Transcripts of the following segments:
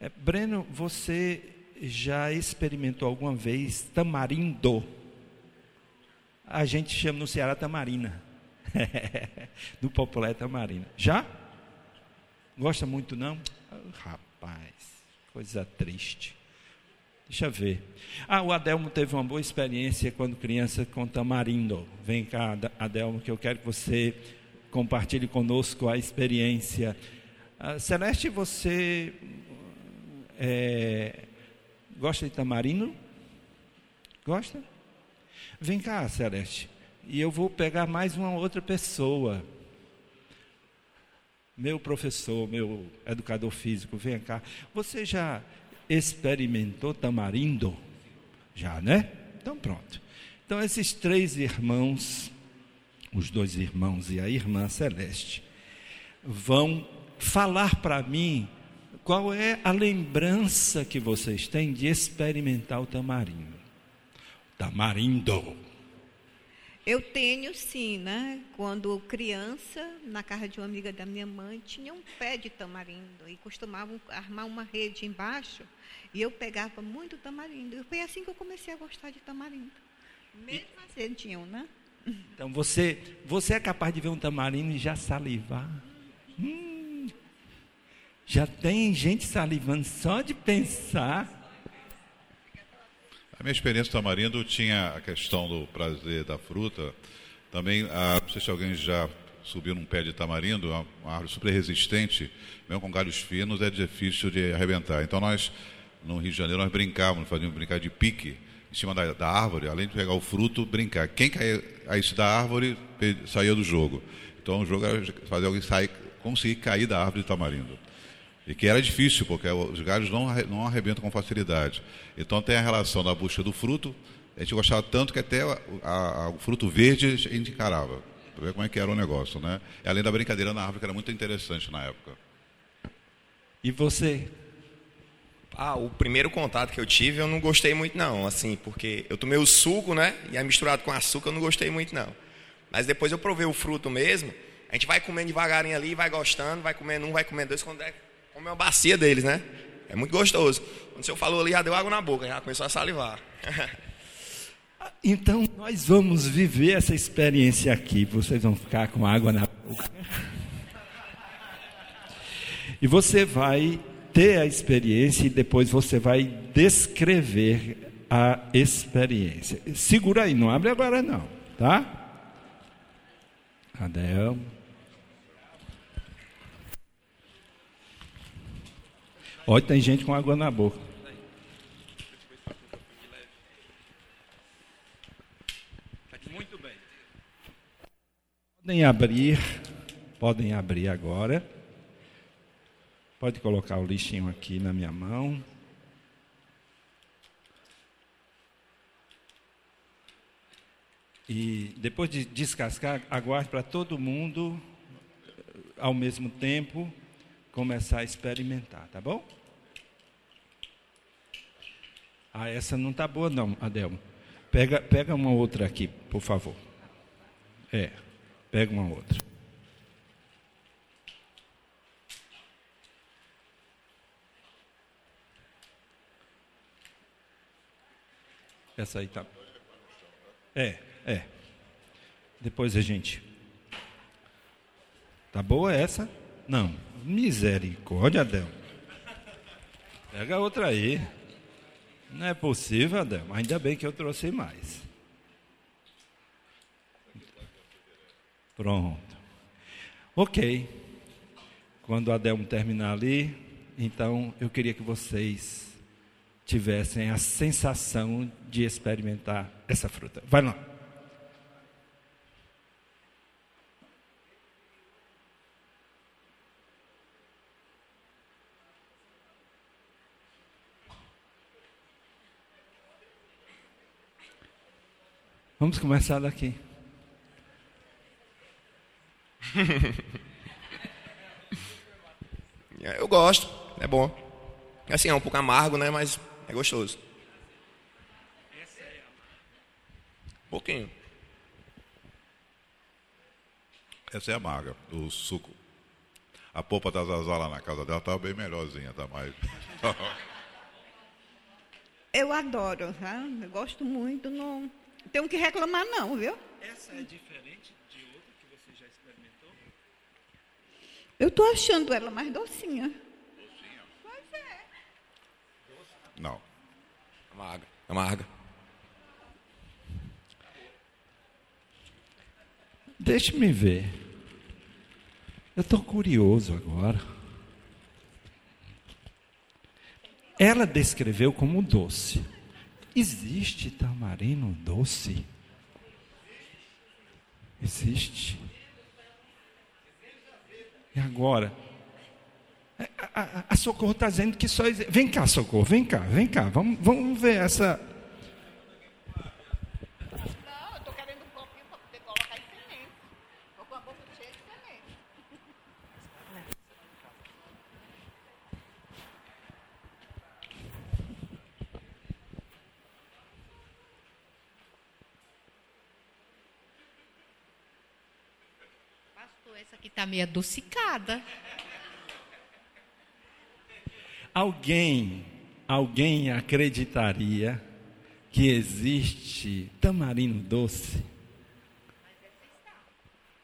É, Breno, você já experimentou alguma vez tamarindo? A gente chama no Ceará tamarina. no popular é tamarina. Já? Gosta muito não? Rapaz, coisa triste. Deixa eu ver. Ah, o Adelmo teve uma boa experiência quando criança com tamarindo. Vem cá, Adelmo, que eu quero que você compartilhe conosco a experiência. Ah, Celeste, você é, gosta de tamarindo? Gosta? Vem cá, Celeste. E eu vou pegar mais uma outra pessoa. Meu professor, meu educador físico, vem cá. Você já experimentou tamarindo? Já, né? Então pronto. Então esses três irmãos, os dois irmãos e a irmã Celeste, vão falar para mim qual é a lembrança que vocês têm de experimentar o tamarindo. Tamarindo. Eu tenho sim, né? Quando criança, na casa de uma amiga da minha mãe, tinha um pé de tamarindo e costumavam armar uma rede embaixo e eu pegava muito tamarindo. E foi assim que eu comecei a gostar de tamarindo. Mesmo assim tinham, né? Então você, você é capaz de ver um tamarindo e já salivar? Hum, já tem gente salivando só de pensar. A minha experiência do tamarindo tinha a questão do prazer da fruta. Também, ah, não sei se alguém já subiu num pé de tamarindo, é uma árvore super resistente, mesmo com galhos finos, é difícil de arrebentar. Então nós, no Rio de Janeiro, nós brincávamos, fazíamos brincar de pique em cima da, da árvore, além de pegar o fruto, brincar. Quem caísse da árvore saía do jogo. Então o jogo era fazer alguém sair, conseguir cair da árvore de tamarindo. E que era difícil, porque os galhos não, não arrebentam com facilidade. Então tem a relação da busca do fruto. A gente gostava tanto que até a, a, o fruto verde a gente encarava. Para ver como é que era o negócio, né? E além da brincadeira na árvore, que era muito interessante na época. E você? Ah, o primeiro contato que eu tive, eu não gostei muito não, assim, porque eu tomei o suco, né? E aí misturado com açúcar, eu não gostei muito não. Mas depois eu provei o fruto mesmo. A gente vai comendo devagarinho ali, vai gostando, vai comendo um, vai comendo dois, quando é Come uma bacia deles, né? É muito gostoso. Quando o senhor falou ali, já deu água na boca, já começou a salivar. então, nós vamos viver essa experiência aqui. Vocês vão ficar com água na boca. E você vai ter a experiência e depois você vai descrever a experiência. Segura aí, não abre agora não, tá? Adel. Olha, tem gente com água na boca. Muito bem. Podem abrir, podem abrir agora. Pode colocar o lixinho aqui na minha mão. E depois de descascar, aguarde para todo mundo, ao mesmo tempo, começar a experimentar, tá bom? Ah, essa não está boa não, Adelmo. Pega, pega uma outra aqui, por favor. É, pega uma outra. Essa aí tá. É, é. Depois a gente. Tá boa essa? Não. Misericórdia, Adelmo. Pega outra aí. Não é possível, Adelmo. Ainda bem que eu trouxe mais. Pronto. Ok. Quando o Adelmo terminar ali, então eu queria que vocês tivessem a sensação de experimentar essa fruta. Vai lá. Vamos começar daqui. Eu gosto, é bom. Assim, é um pouco amargo, né? Mas é gostoso. Um pouquinho. Essa é amarga, o suco. A polpa da Zazá lá na casa dela estava bem melhorzinha, tá mais. Eu adoro, tá? Eu gosto muito, não tenho que reclamar não, viu? Essa é diferente de outra que você já experimentou? Eu estou achando ela mais docinha. Não. Amarga. Amarga. Deixe-me ver. Eu estou curioso agora. Ela descreveu como doce. Existe tamarino doce? Existe. E agora? A, a, a Socorro está dizendo que só existe. Vem cá, Socorro, vem cá, vem cá. Vamos, vamos ver essa. Não, eu estou querendo um copinho para poder colocar em semente. Estou com a boca cheia de semente. Pastor, essa aqui está meio adocicada. Alguém, alguém acreditaria que existe tamarino doce?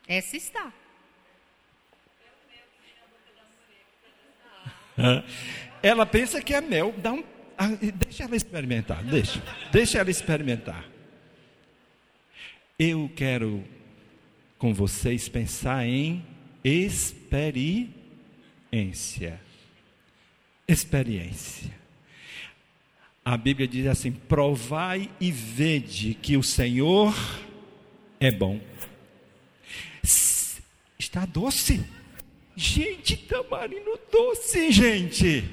Essa está. Ela pensa que é mel, dá um, ah, deixa ela experimentar, deixa, deixa ela experimentar. Eu quero com vocês pensar em experiência. Experiência. A Bíblia diz assim: provai e vede que o Senhor é bom. Está doce. Gente, tamarino doce, gente.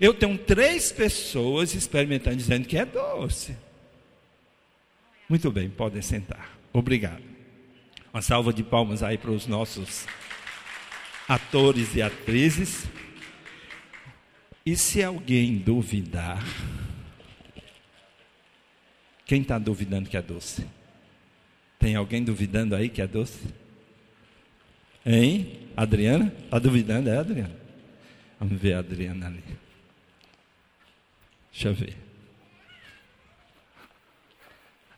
Eu tenho três pessoas experimentando, dizendo que é doce. Muito bem, podem sentar. Obrigado. Uma salva de palmas aí para os nossos atores e atrizes. E se alguém duvidar, quem está duvidando que é doce? Tem alguém duvidando aí que é doce? Hein? Adriana? Está duvidando? É, Adriana? Vamos ver a Adriana ali. Deixa eu ver.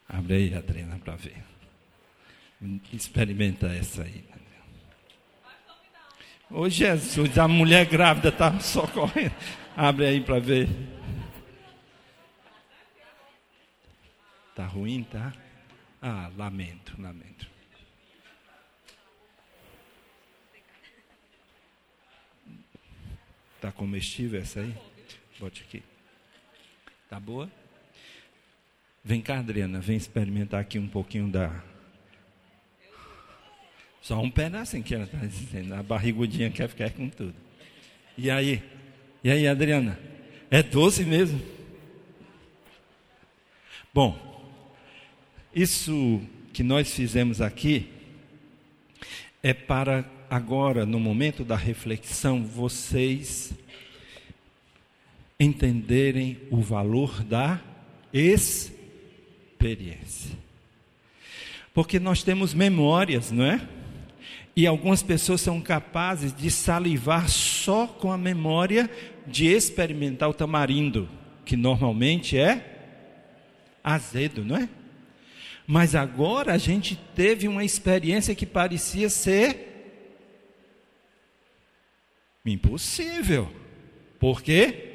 Abre aí, Adriana, para ver. Experimenta essa aí. Ô Jesus, a mulher grávida está socorrendo. Abre aí para ver. Tá ruim, tá? Ah, lamento, lamento. Tá comestível essa aí? Bote aqui. Tá boa? Vem cá, Adriana, vem experimentar aqui um pouquinho da. Só um pedacinho que ela está dizendo. A barrigudinha quer ficar com tudo. E aí? E aí, Adriana? É doce mesmo? Bom, isso que nós fizemos aqui é para agora, no momento da reflexão, vocês entenderem o valor da experiência. Porque nós temos memórias, não é? E algumas pessoas são capazes de salivar só com a memória de experimentar o tamarindo, que normalmente é azedo, não é? Mas agora a gente teve uma experiência que parecia ser impossível. Por quê?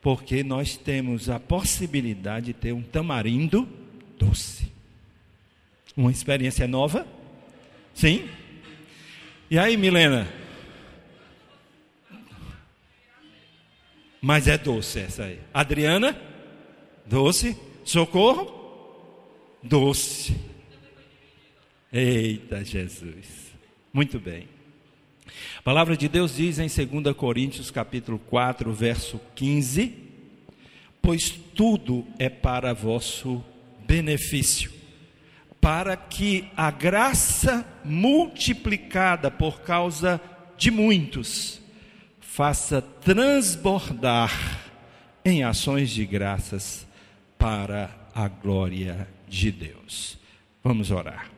Porque nós temos a possibilidade de ter um tamarindo doce. Uma experiência nova? Sim? E aí, Milena? Mas é doce essa aí. Adriana? Doce. Socorro? Doce. Eita Jesus. Muito bem. A palavra de Deus diz em 2 Coríntios capítulo 4, verso 15: Pois tudo é para vosso benefício, para que a graça multiplicada por causa de muitos faça transbordar em ações de graças para a glória de Deus. Vamos orar.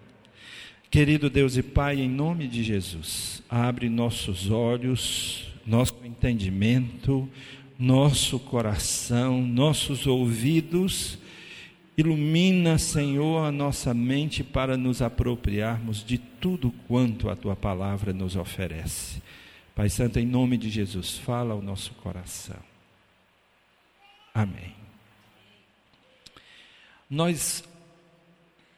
Querido Deus e Pai, em nome de Jesus, abre nossos olhos, nosso entendimento, nosso coração, nossos ouvidos, ilumina, Senhor, a nossa mente para nos apropriarmos de tudo quanto a tua palavra nos oferece. Pai Santo, em nome de Jesus, fala ao nosso coração. Amém. Nós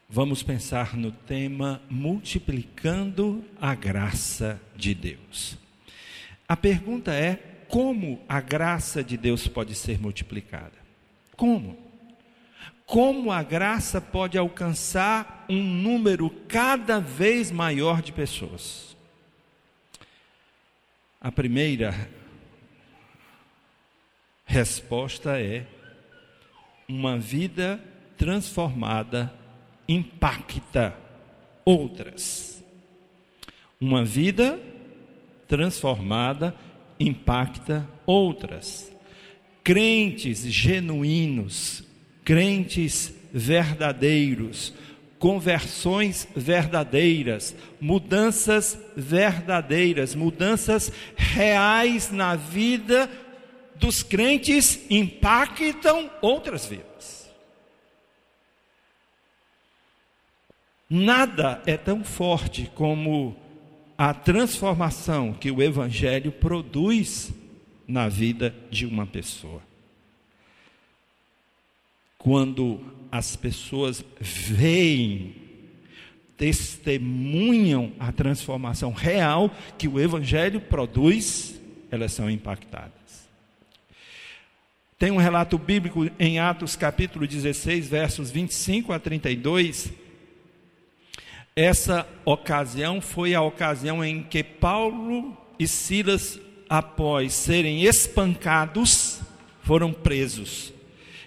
vamos pensar no tema multiplicando a graça de Deus. A pergunta é: como a graça de Deus pode ser multiplicada? Como? Como a graça pode alcançar um número cada vez maior de pessoas? A primeira resposta é uma vida transformada impacta outras. Uma vida transformada impacta outras. Crentes genuínos, crentes verdadeiros, conversões verdadeiras, mudanças verdadeiras, mudanças reais na vida dos crentes impactam outras vidas. Nada é tão forte como a transformação que o Evangelho produz na vida de uma pessoa. Quando as pessoas veem, testemunham a transformação real que o Evangelho produz, elas são impactadas. Tem um relato bíblico em Atos capítulo 16, versos 25 a 32 essa ocasião foi a ocasião em que Paulo e Silas, após serem espancados, foram presos.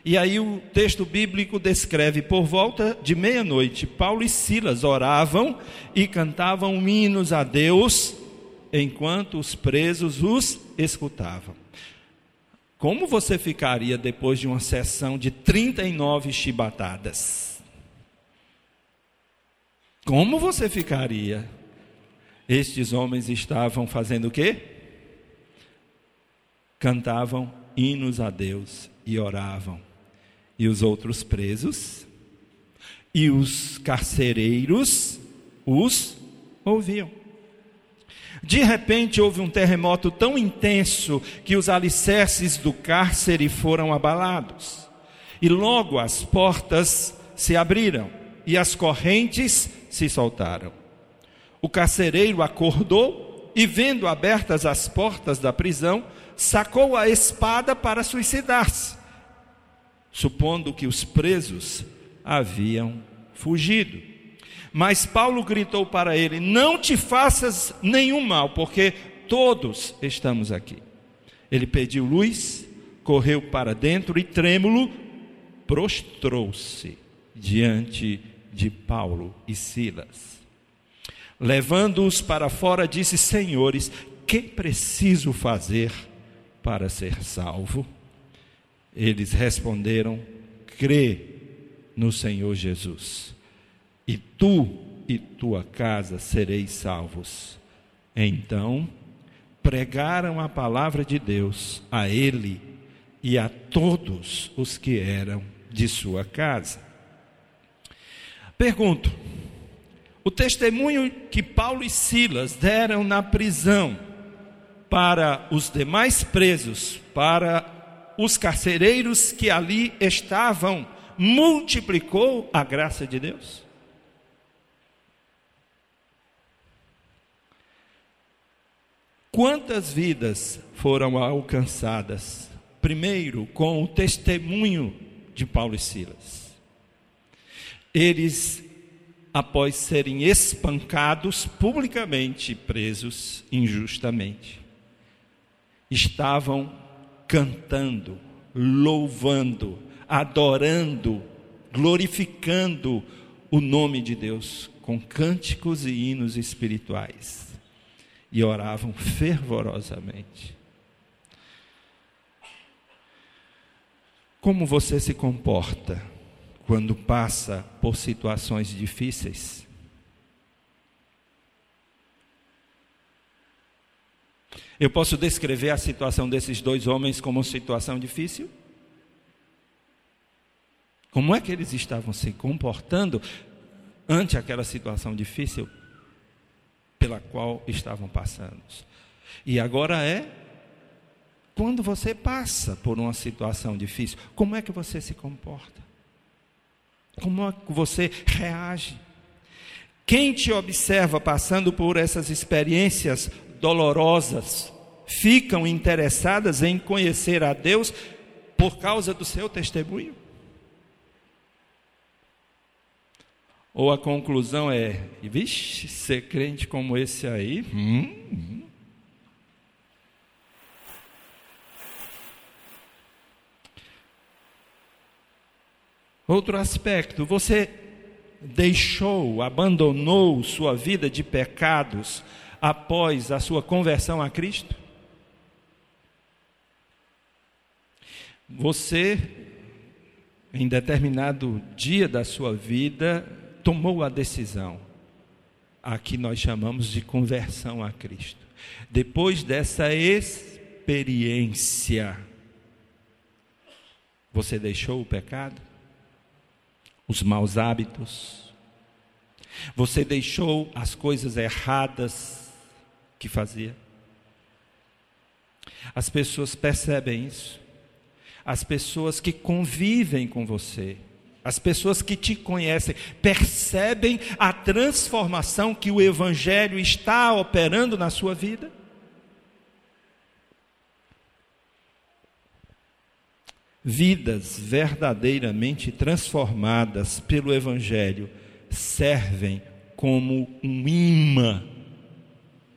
E aí o texto bíblico descreve: por volta de meia-noite, Paulo e Silas oravam e cantavam hinos a Deus, enquanto os presos os escutavam. Como você ficaria depois de uma sessão de 39 chibatadas? Como você ficaria? Estes homens estavam fazendo o quê? Cantavam hinos a Deus e oravam. E os outros presos e os carcereiros os ouviam. De repente houve um terremoto tão intenso que os alicerces do cárcere foram abalados. E logo as portas se abriram e as correntes se soltaram. O carcereiro acordou e, vendo abertas as portas da prisão, sacou a espada para suicidar-se, supondo que os presos haviam fugido. Mas Paulo gritou para ele: Não te faças nenhum mal, porque todos estamos aqui. Ele pediu luz, correu para dentro e, trêmulo, prostrou-se diante de Paulo e Silas. Levando-os para fora, disse: Senhores, que preciso fazer para ser salvo? Eles responderam: Crê no Senhor Jesus, e tu e tua casa sereis salvos. Então, pregaram a palavra de Deus a ele e a todos os que eram de sua casa. Pergunto: o testemunho que Paulo e Silas deram na prisão para os demais presos, para os carcereiros que ali estavam, multiplicou a graça de Deus? Quantas vidas foram alcançadas? Primeiro, com o testemunho de Paulo e Silas eles, após serem espancados publicamente, presos injustamente, estavam cantando, louvando, adorando, glorificando o nome de Deus com cânticos e hinos espirituais e oravam fervorosamente. Como você se comporta? quando passa por situações difíceis? Eu posso descrever a situação desses dois homens como uma situação difícil? Como é que eles estavam se comportando ante aquela situação difícil pela qual estavam passando? E agora é quando você passa por uma situação difícil, como é que você se comporta? Como é que você reage? Quem te observa passando por essas experiências dolorosas, ficam interessadas em conhecer a Deus por causa do seu testemunho? Ou a conclusão é, vixe, ser crente como esse aí, hum, hum. Outro aspecto, você deixou, abandonou sua vida de pecados após a sua conversão a Cristo? Você, em determinado dia da sua vida, tomou a decisão, a que nós chamamos de conversão a Cristo. Depois dessa experiência, você deixou o pecado, os maus hábitos, você deixou as coisas erradas que fazia. As pessoas percebem isso. As pessoas que convivem com você, as pessoas que te conhecem, percebem a transformação que o Evangelho está operando na sua vida? Vidas verdadeiramente transformadas pelo Evangelho servem como um imã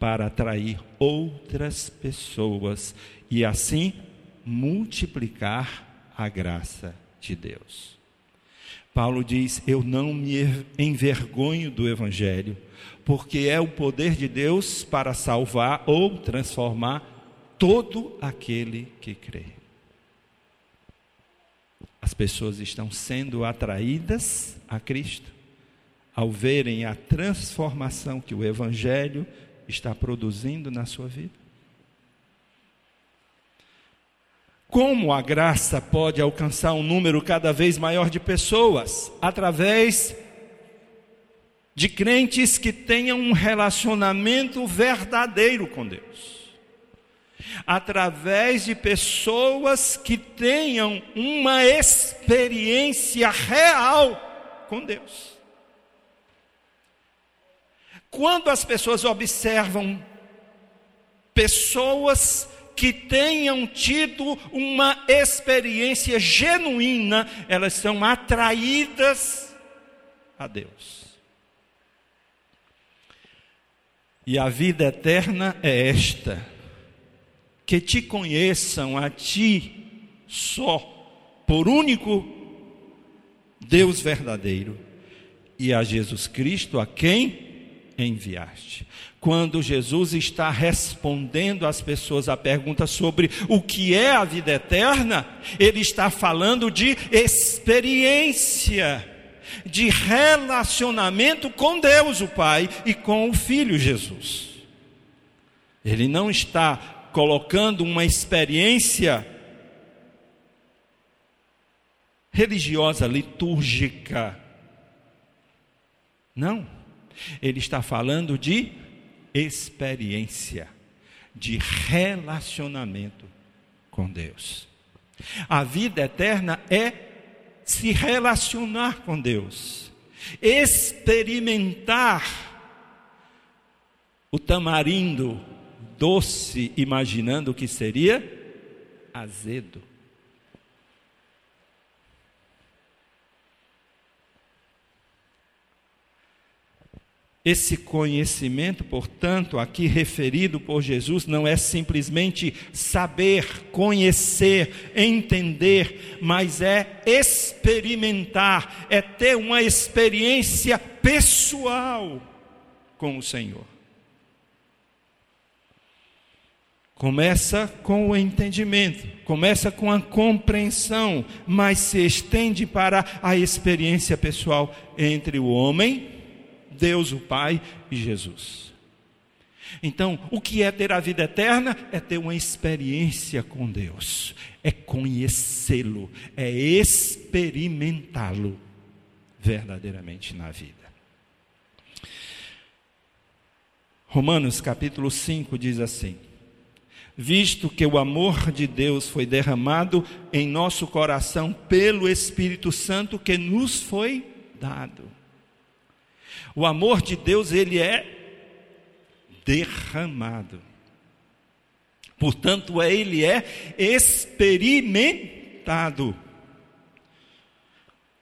para atrair outras pessoas e assim multiplicar a graça de Deus. Paulo diz: Eu não me envergonho do Evangelho, porque é o poder de Deus para salvar ou transformar todo aquele que crê. As pessoas estão sendo atraídas a Cristo ao verem a transformação que o Evangelho está produzindo na sua vida? Como a graça pode alcançar um número cada vez maior de pessoas? Através de crentes que tenham um relacionamento verdadeiro com Deus. Através de pessoas que tenham uma experiência real com Deus. Quando as pessoas observam pessoas que tenham tido uma experiência genuína, elas são atraídas a Deus. E a vida eterna é esta: que te conheçam a ti só, por único Deus verdadeiro, e a Jesus Cristo, a quem enviaste. Quando Jesus está respondendo às pessoas a pergunta sobre o que é a vida eterna, ele está falando de experiência, de relacionamento com Deus, o Pai, e com o Filho Jesus. Ele não está colocando uma experiência religiosa, litúrgica. Não. Ele está falando de experiência, de relacionamento com Deus. A vida eterna é se relacionar com Deus, experimentar o tamarindo doce, imaginando que seria azedo. Esse conhecimento, portanto, aqui referido por Jesus, não é simplesmente saber, conhecer, entender, mas é experimentar, é ter uma experiência pessoal com o Senhor. Começa com o entendimento, começa com a compreensão, mas se estende para a experiência pessoal entre o homem Deus o Pai e Jesus. Então, o que é ter a vida eterna? É ter uma experiência com Deus, é conhecê-lo, é experimentá-lo verdadeiramente na vida. Romanos capítulo 5 diz assim: Visto que o amor de Deus foi derramado em nosso coração pelo Espírito Santo que nos foi dado. O amor de Deus, ele é derramado. Portanto, ele é experimentado.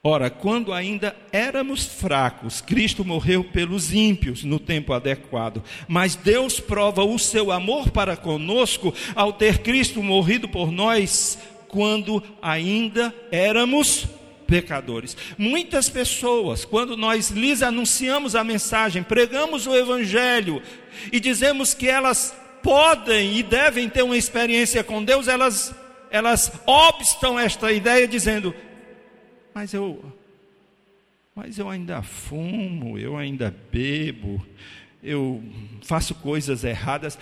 Ora, quando ainda éramos fracos, Cristo morreu pelos ímpios no tempo adequado. Mas Deus prova o seu amor para conosco ao ter Cristo morrido por nós quando ainda éramos pecadores. Muitas pessoas, quando nós lhes anunciamos a mensagem, pregamos o Evangelho e dizemos que elas podem e devem ter uma experiência com Deus, elas, elas obstam esta ideia dizendo: mas eu, mas eu ainda fumo, eu ainda bebo, eu faço coisas erradas.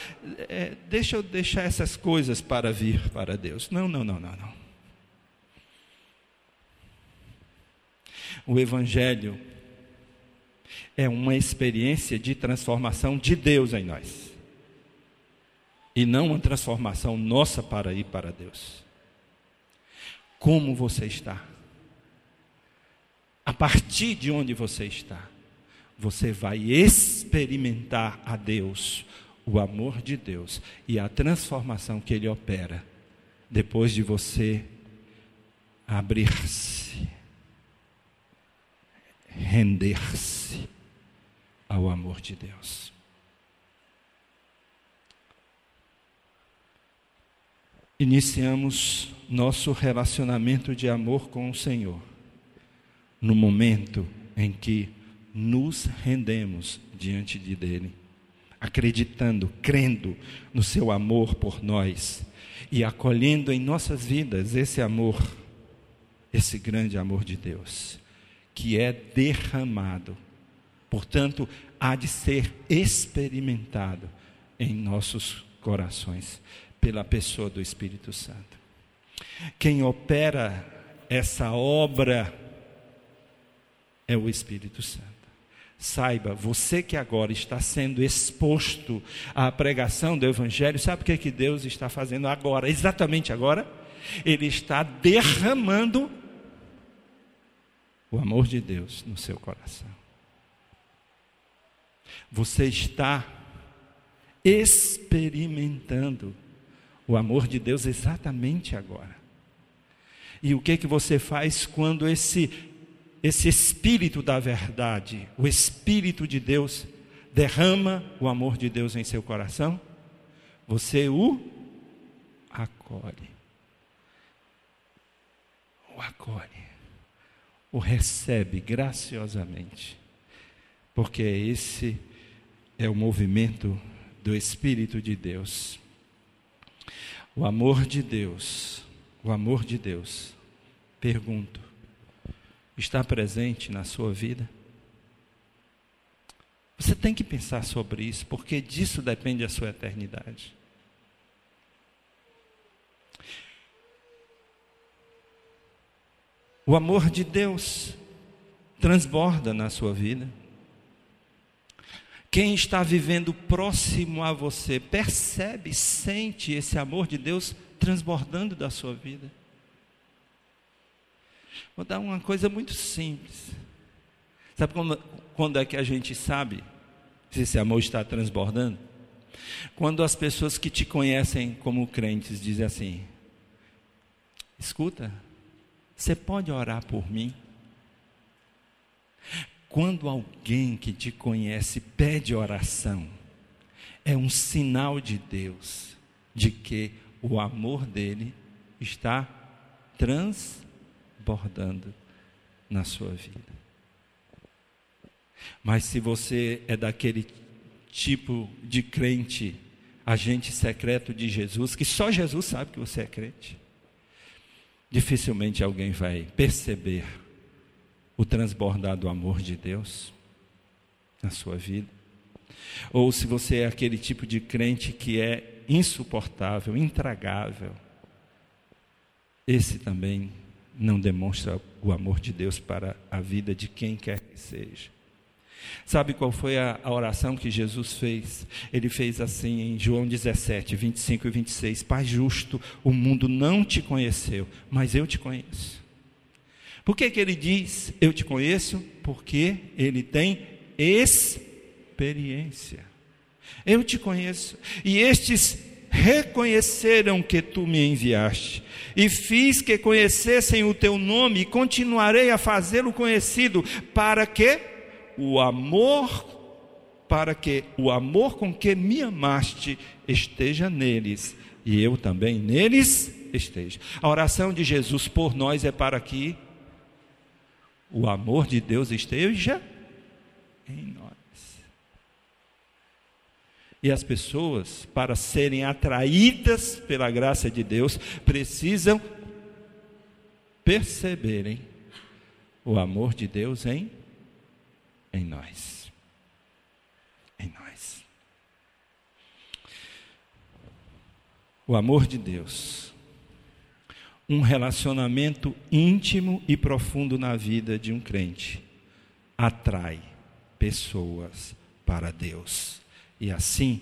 É, deixa eu deixar essas coisas para vir para Deus. Não, não, não, não, não. O Evangelho é uma experiência de transformação de Deus em nós. E não uma transformação nossa para ir para Deus. Como você está? a partir de onde você está, você vai experimentar a Deus, o amor de Deus e a transformação que Ele opera depois de você abrir-se, render-se ao amor de Deus. Iniciamos nosso relacionamento de amor com o Senhor no momento em que nos rendemos diante de dele, acreditando, crendo no seu amor por nós e acolhendo em nossas vidas esse amor, esse grande amor de Deus, que é derramado, portanto, há de ser experimentado em nossos corações pela pessoa do Espírito Santo. Quem opera essa obra é o Espírito Santo. Saiba, você que agora está sendo exposto à pregação do Evangelho, sabe o que, é que Deus está fazendo agora, exatamente agora? Ele está derramando o amor de Deus no seu coração. Você está experimentando o amor de Deus exatamente agora. E o que que você faz quando esse esse Espírito da verdade, o Espírito de Deus, derrama o amor de Deus em seu coração, você o acolhe. O acolhe. O recebe graciosamente. Porque esse é o movimento do Espírito de Deus. O amor de Deus, o amor de Deus. Pergunto: está presente na sua vida? Você tem que pensar sobre isso, porque disso depende a sua eternidade. O amor de Deus transborda na sua vida. Quem está vivendo próximo a você percebe, sente esse amor de Deus transbordando da sua vida. Vou dar uma coisa muito simples. Sabe quando, quando é que a gente sabe se esse amor está transbordando? Quando as pessoas que te conhecem como crentes dizem assim: Escuta, você pode orar por mim? Quando alguém que te conhece pede oração, é um sinal de Deus de que o amor dele está transbordando na sua vida. Mas se você é daquele tipo de crente, agente secreto de Jesus, que só Jesus sabe que você é crente, dificilmente alguém vai perceber o transbordar do amor de Deus na sua vida. Ou se você é aquele tipo de crente que é insuportável, intragável, esse também não demonstra o amor de Deus para a vida de quem quer que seja. Sabe qual foi a, a, oração que Jesus fez? Ele fez assim em João 17, 25 e 26. Pai justo, o mundo não te conheceu, mas eu te conheço. Por que, que ele diz eu te conheço? Porque ele tem experiência. Eu te conheço. E estes reconheceram que tu me enviaste, e fiz que conhecessem o teu nome, e continuarei a fazê-lo conhecido, para que o amor, para que o amor com que me amaste esteja neles, e eu também neles esteja. A oração de Jesus por nós é para que o amor de Deus esteja em nós. E as pessoas, para serem atraídas pela graça de Deus, precisam perceberem o amor de Deus em, em nós. Em nós. O amor de Deus. Um relacionamento íntimo e profundo na vida de um crente atrai pessoas para Deus e assim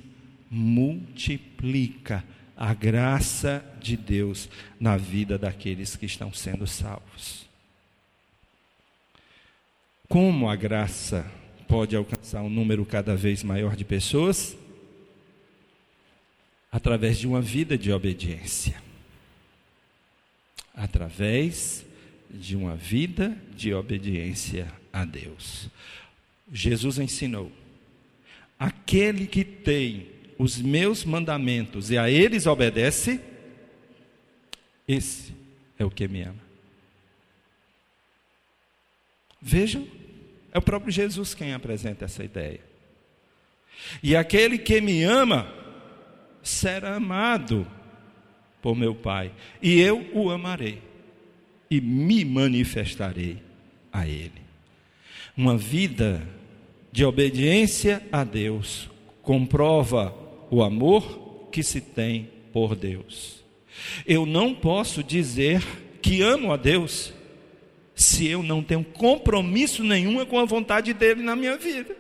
multiplica a graça de Deus na vida daqueles que estão sendo salvos. Como a graça pode alcançar um número cada vez maior de pessoas? Através de uma vida de obediência. Através de uma vida de obediência a Deus. Jesus ensinou Aquele que tem os meus mandamentos e a eles obedece, esse é o que me ama. Vejam, é o próprio Jesus quem apresenta essa ideia. E aquele que me ama será amado por meu Pai, e eu o amarei e me manifestarei a ele. Uma vida de obediência a Deus comprova o amor que se tem por Deus. Eu não posso dizer que amo a Deus se eu não tenho compromisso nenhum com a vontade dele na minha vida.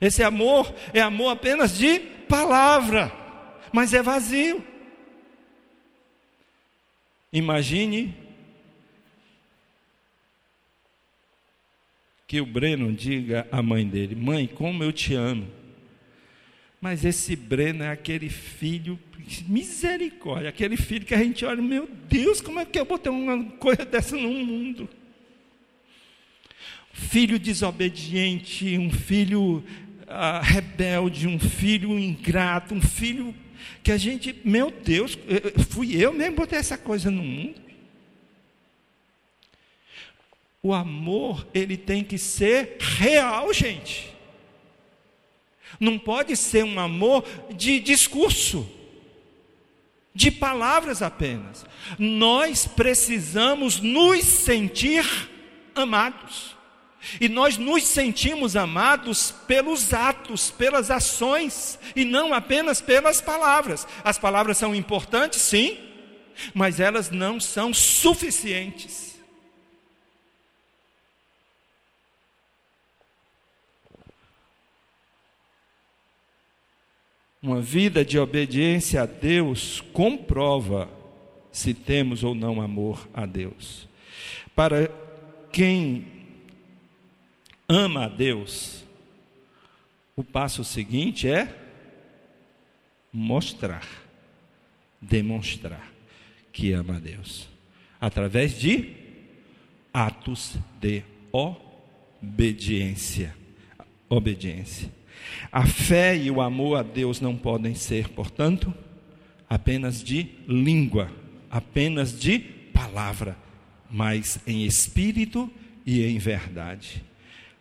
Esse amor é amor apenas de palavra, mas é vazio. Imagine que o Breno diga à mãe dele: Mãe, como eu te amo. Mas esse Breno é aquele filho, misericórdia, aquele filho que a gente olha, meu Deus, como é que eu vou ter uma coisa dessa no mundo? Filho desobediente, um filho ah, rebelde, um filho ingrato, um filho que a gente, meu Deus, fui eu mesmo botei essa coisa no mundo. O amor, ele tem que ser real, gente. Não pode ser um amor de discurso, de palavras apenas. Nós precisamos nos sentir amados. E nós nos sentimos amados pelos atos, pelas ações, e não apenas pelas palavras. As palavras são importantes, sim, mas elas não são suficientes. Uma vida de obediência a Deus comprova se temos ou não amor a Deus. Para quem ama a Deus, o passo seguinte é mostrar, demonstrar que ama a Deus, através de atos de obediência. Obediência. A fé e o amor a Deus não podem ser, portanto, apenas de língua, apenas de palavra, mas em espírito e em verdade.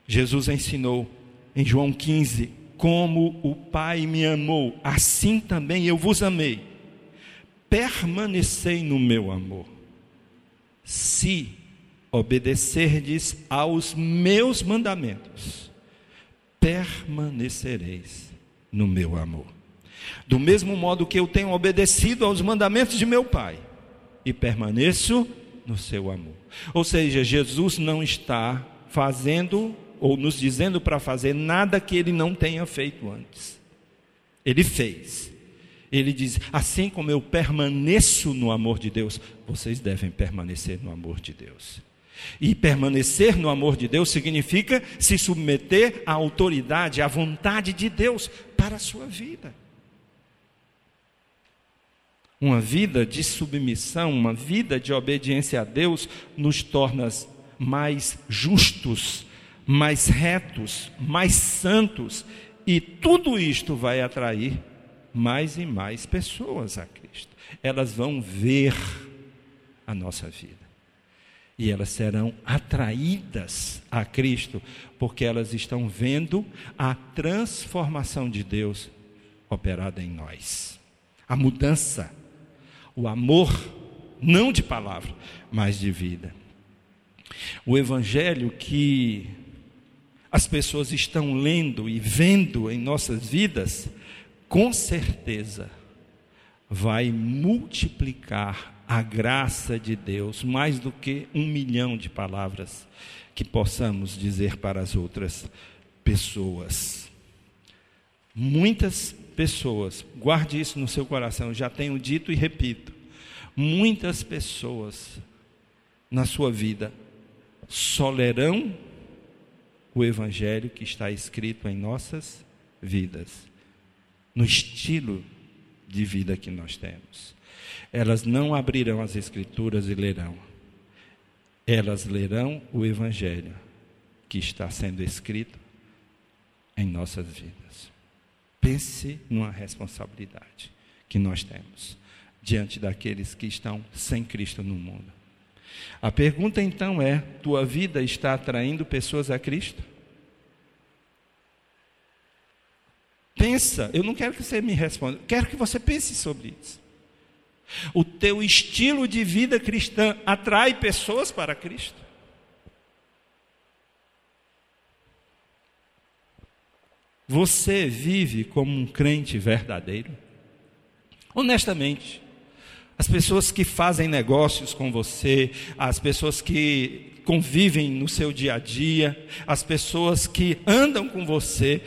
Jesus ensinou em João 15: Como o Pai me amou, assim também eu vos amei. Permanecei no meu amor. Se obedecerdes aos meus mandamentos, permanecereis no meu amor. Do mesmo modo que eu tenho obedecido aos mandamentos de meu Pai e permaneço no seu amor. Ou seja, Jesus não está fazendo ou nos dizendo para fazer nada que ele não tenha feito antes. Ele fez. Ele diz: assim como eu permaneço no amor de Deus, vocês devem permanecer no amor de Deus. E permanecer no amor de Deus significa se submeter à autoridade, à vontade de Deus para a sua vida. Uma vida de submissão, uma vida de obediência a Deus, nos torna mais justos, mais retos, mais santos, e tudo isto vai atrair mais e mais pessoas a Cristo. Elas vão ver a nossa vida e elas serão atraídas a Cristo, porque elas estão vendo a transformação de Deus operada em nós. A mudança, o amor, não de palavra, mas de vida. O evangelho que as pessoas estão lendo e vendo em nossas vidas, com certeza vai multiplicar a graça de Deus, mais do que um milhão de palavras que possamos dizer para as outras pessoas. Muitas pessoas, guarde isso no seu coração, já tenho dito e repito, muitas pessoas na sua vida só lerão o Evangelho que está escrito em nossas vidas, no estilo de vida que nós temos. Elas não abrirão as Escrituras e lerão. Elas lerão o Evangelho que está sendo escrito em nossas vidas. Pense numa responsabilidade que nós temos diante daqueles que estão sem Cristo no mundo. A pergunta então é: tua vida está atraindo pessoas a Cristo? Pensa, eu não quero que você me responda, quero que você pense sobre isso. O teu estilo de vida cristã atrai pessoas para Cristo? Você vive como um crente verdadeiro? Honestamente, as pessoas que fazem negócios com você, as pessoas que convivem no seu dia a dia, as pessoas que andam com você,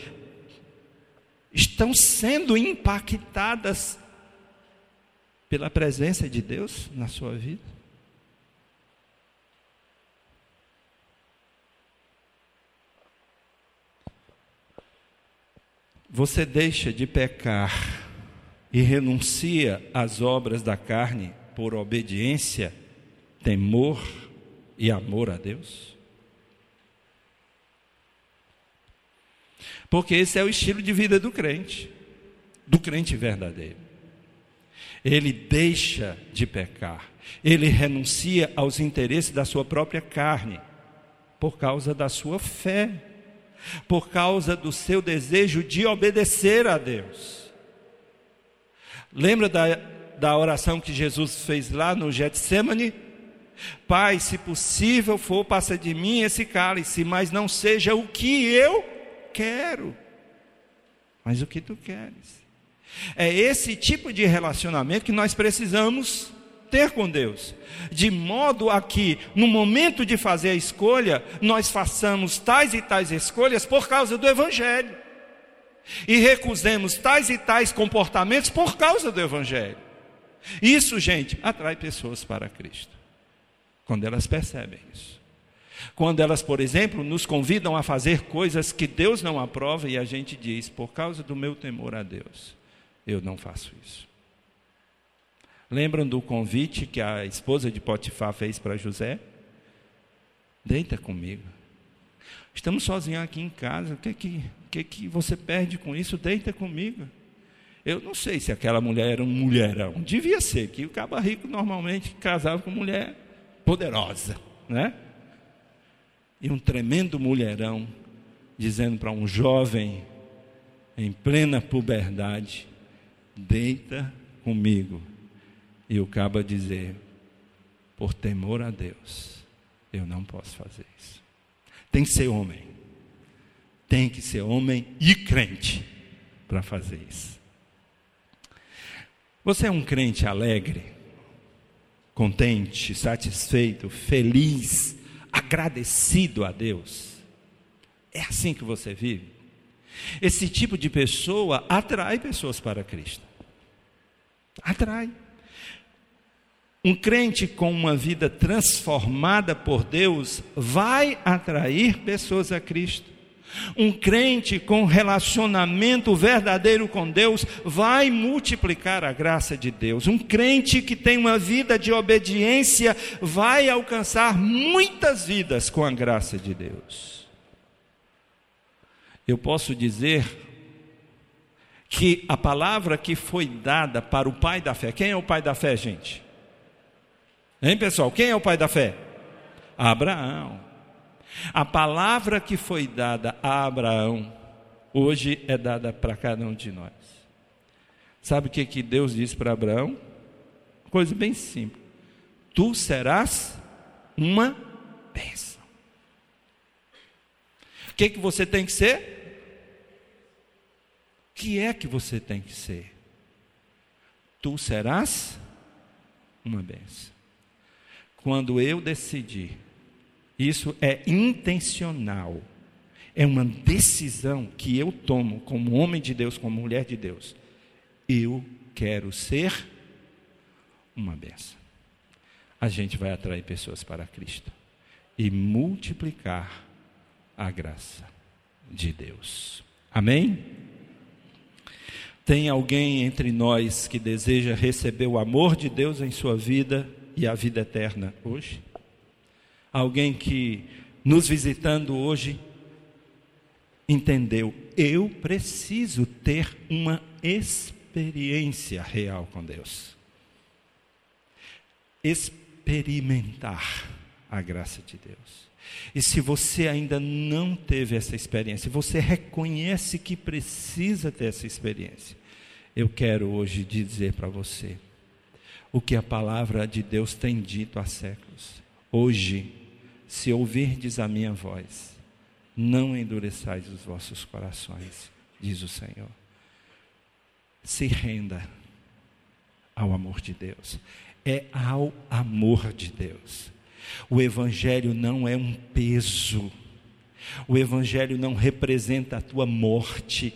estão sendo impactadas pela presença de Deus na sua vida? Você deixa de pecar e renuncia às obras da carne por obediência, temor e amor a Deus? Porque esse é o estilo de vida do crente, do crente verdadeiro ele deixa de pecar, ele renuncia aos interesses da sua própria carne, por causa da sua fé, por causa do seu desejo de obedecer a Deus. Lembra da, da oração que Jesus fez lá no Getsemane? Pai, se possível for, passa de mim esse cálice, mas não seja o que eu quero, mas o que tu queres. É esse tipo de relacionamento que nós precisamos ter com Deus, de modo a que, no momento de fazer a escolha, nós façamos tais e tais escolhas por causa do Evangelho, e recusemos tais e tais comportamentos por causa do Evangelho. Isso, gente, atrai pessoas para Cristo, quando elas percebem isso. Quando elas, por exemplo, nos convidam a fazer coisas que Deus não aprova e a gente diz, por causa do meu temor a Deus, eu não faço isso. Lembram do convite que a esposa de Potifar fez para José? Deita comigo. Estamos sozinhos aqui em casa. O que, que, o que, que você perde com isso? Deita comigo. Eu não sei se aquela mulher era um mulherão. Devia ser, que o cabo rico normalmente casava com mulher poderosa, né? E um tremendo mulherão dizendo para um jovem em plena puberdade: deita comigo. E o caba dizer, por temor a Deus, eu não posso fazer isso. Tem que ser homem. Tem que ser homem e crente para fazer isso. Você é um crente alegre, contente, satisfeito, feliz, agradecido a Deus? É assim que você vive? Esse tipo de pessoa atrai pessoas para Cristo. Atrai. Um crente com uma vida transformada por Deus vai atrair pessoas a Cristo. Um crente com relacionamento verdadeiro com Deus vai multiplicar a graça de Deus. Um crente que tem uma vida de obediência vai alcançar muitas vidas com a graça de Deus. Eu posso dizer que a palavra que foi dada para o pai da fé, quem é o pai da fé, gente? Hein, pessoal? Quem é o pai da fé? Abraão. A palavra que foi dada a Abraão, hoje é dada para cada um de nós. Sabe o que, que Deus disse para Abraão? Coisa bem simples. Tu serás uma bênção. O que, que você tem que ser? Que é que você tem que ser? Tu serás uma bênção quando eu decidi, isso é intencional, é uma decisão que eu tomo como homem de Deus, como mulher de Deus. Eu quero ser uma benção. A gente vai atrair pessoas para Cristo e multiplicar a graça de Deus. Amém? Tem alguém entre nós que deseja receber o amor de Deus em sua vida? e a vida eterna hoje? Alguém que nos visitando hoje entendeu, eu preciso ter uma experiência real com Deus. Experimentar a graça de Deus. E se você ainda não teve essa experiência, você reconhece que precisa ter essa experiência, eu quero hoje dizer para você, o que a palavra de Deus tem dito há séculos. Hoje, se ouvirdes a minha voz, não endureçais os vossos corações, diz o Senhor. Se renda ao amor de Deus. É ao amor de Deus. O Evangelho não é um peso. O Evangelho não representa a tua morte,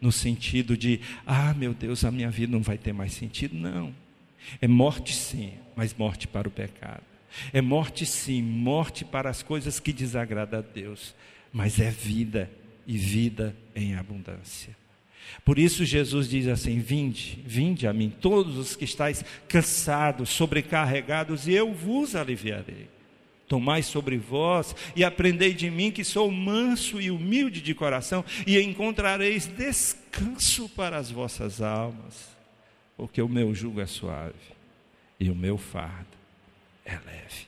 no sentido de, ah, meu Deus, a minha vida não vai ter mais sentido. Não. É morte, sim, mas morte para o pecado. É morte, sim, morte para as coisas que desagradam a Deus, mas é vida e vida em abundância. Por isso Jesus diz assim: Vinde, vinde a mim, todos os que estáis cansados, sobrecarregados, e eu vos aliviarei. Tomai sobre vós e aprendei de mim, que sou manso e humilde de coração, e encontrareis descanso para as vossas almas porque o meu jugo é suave e o meu fardo é leve.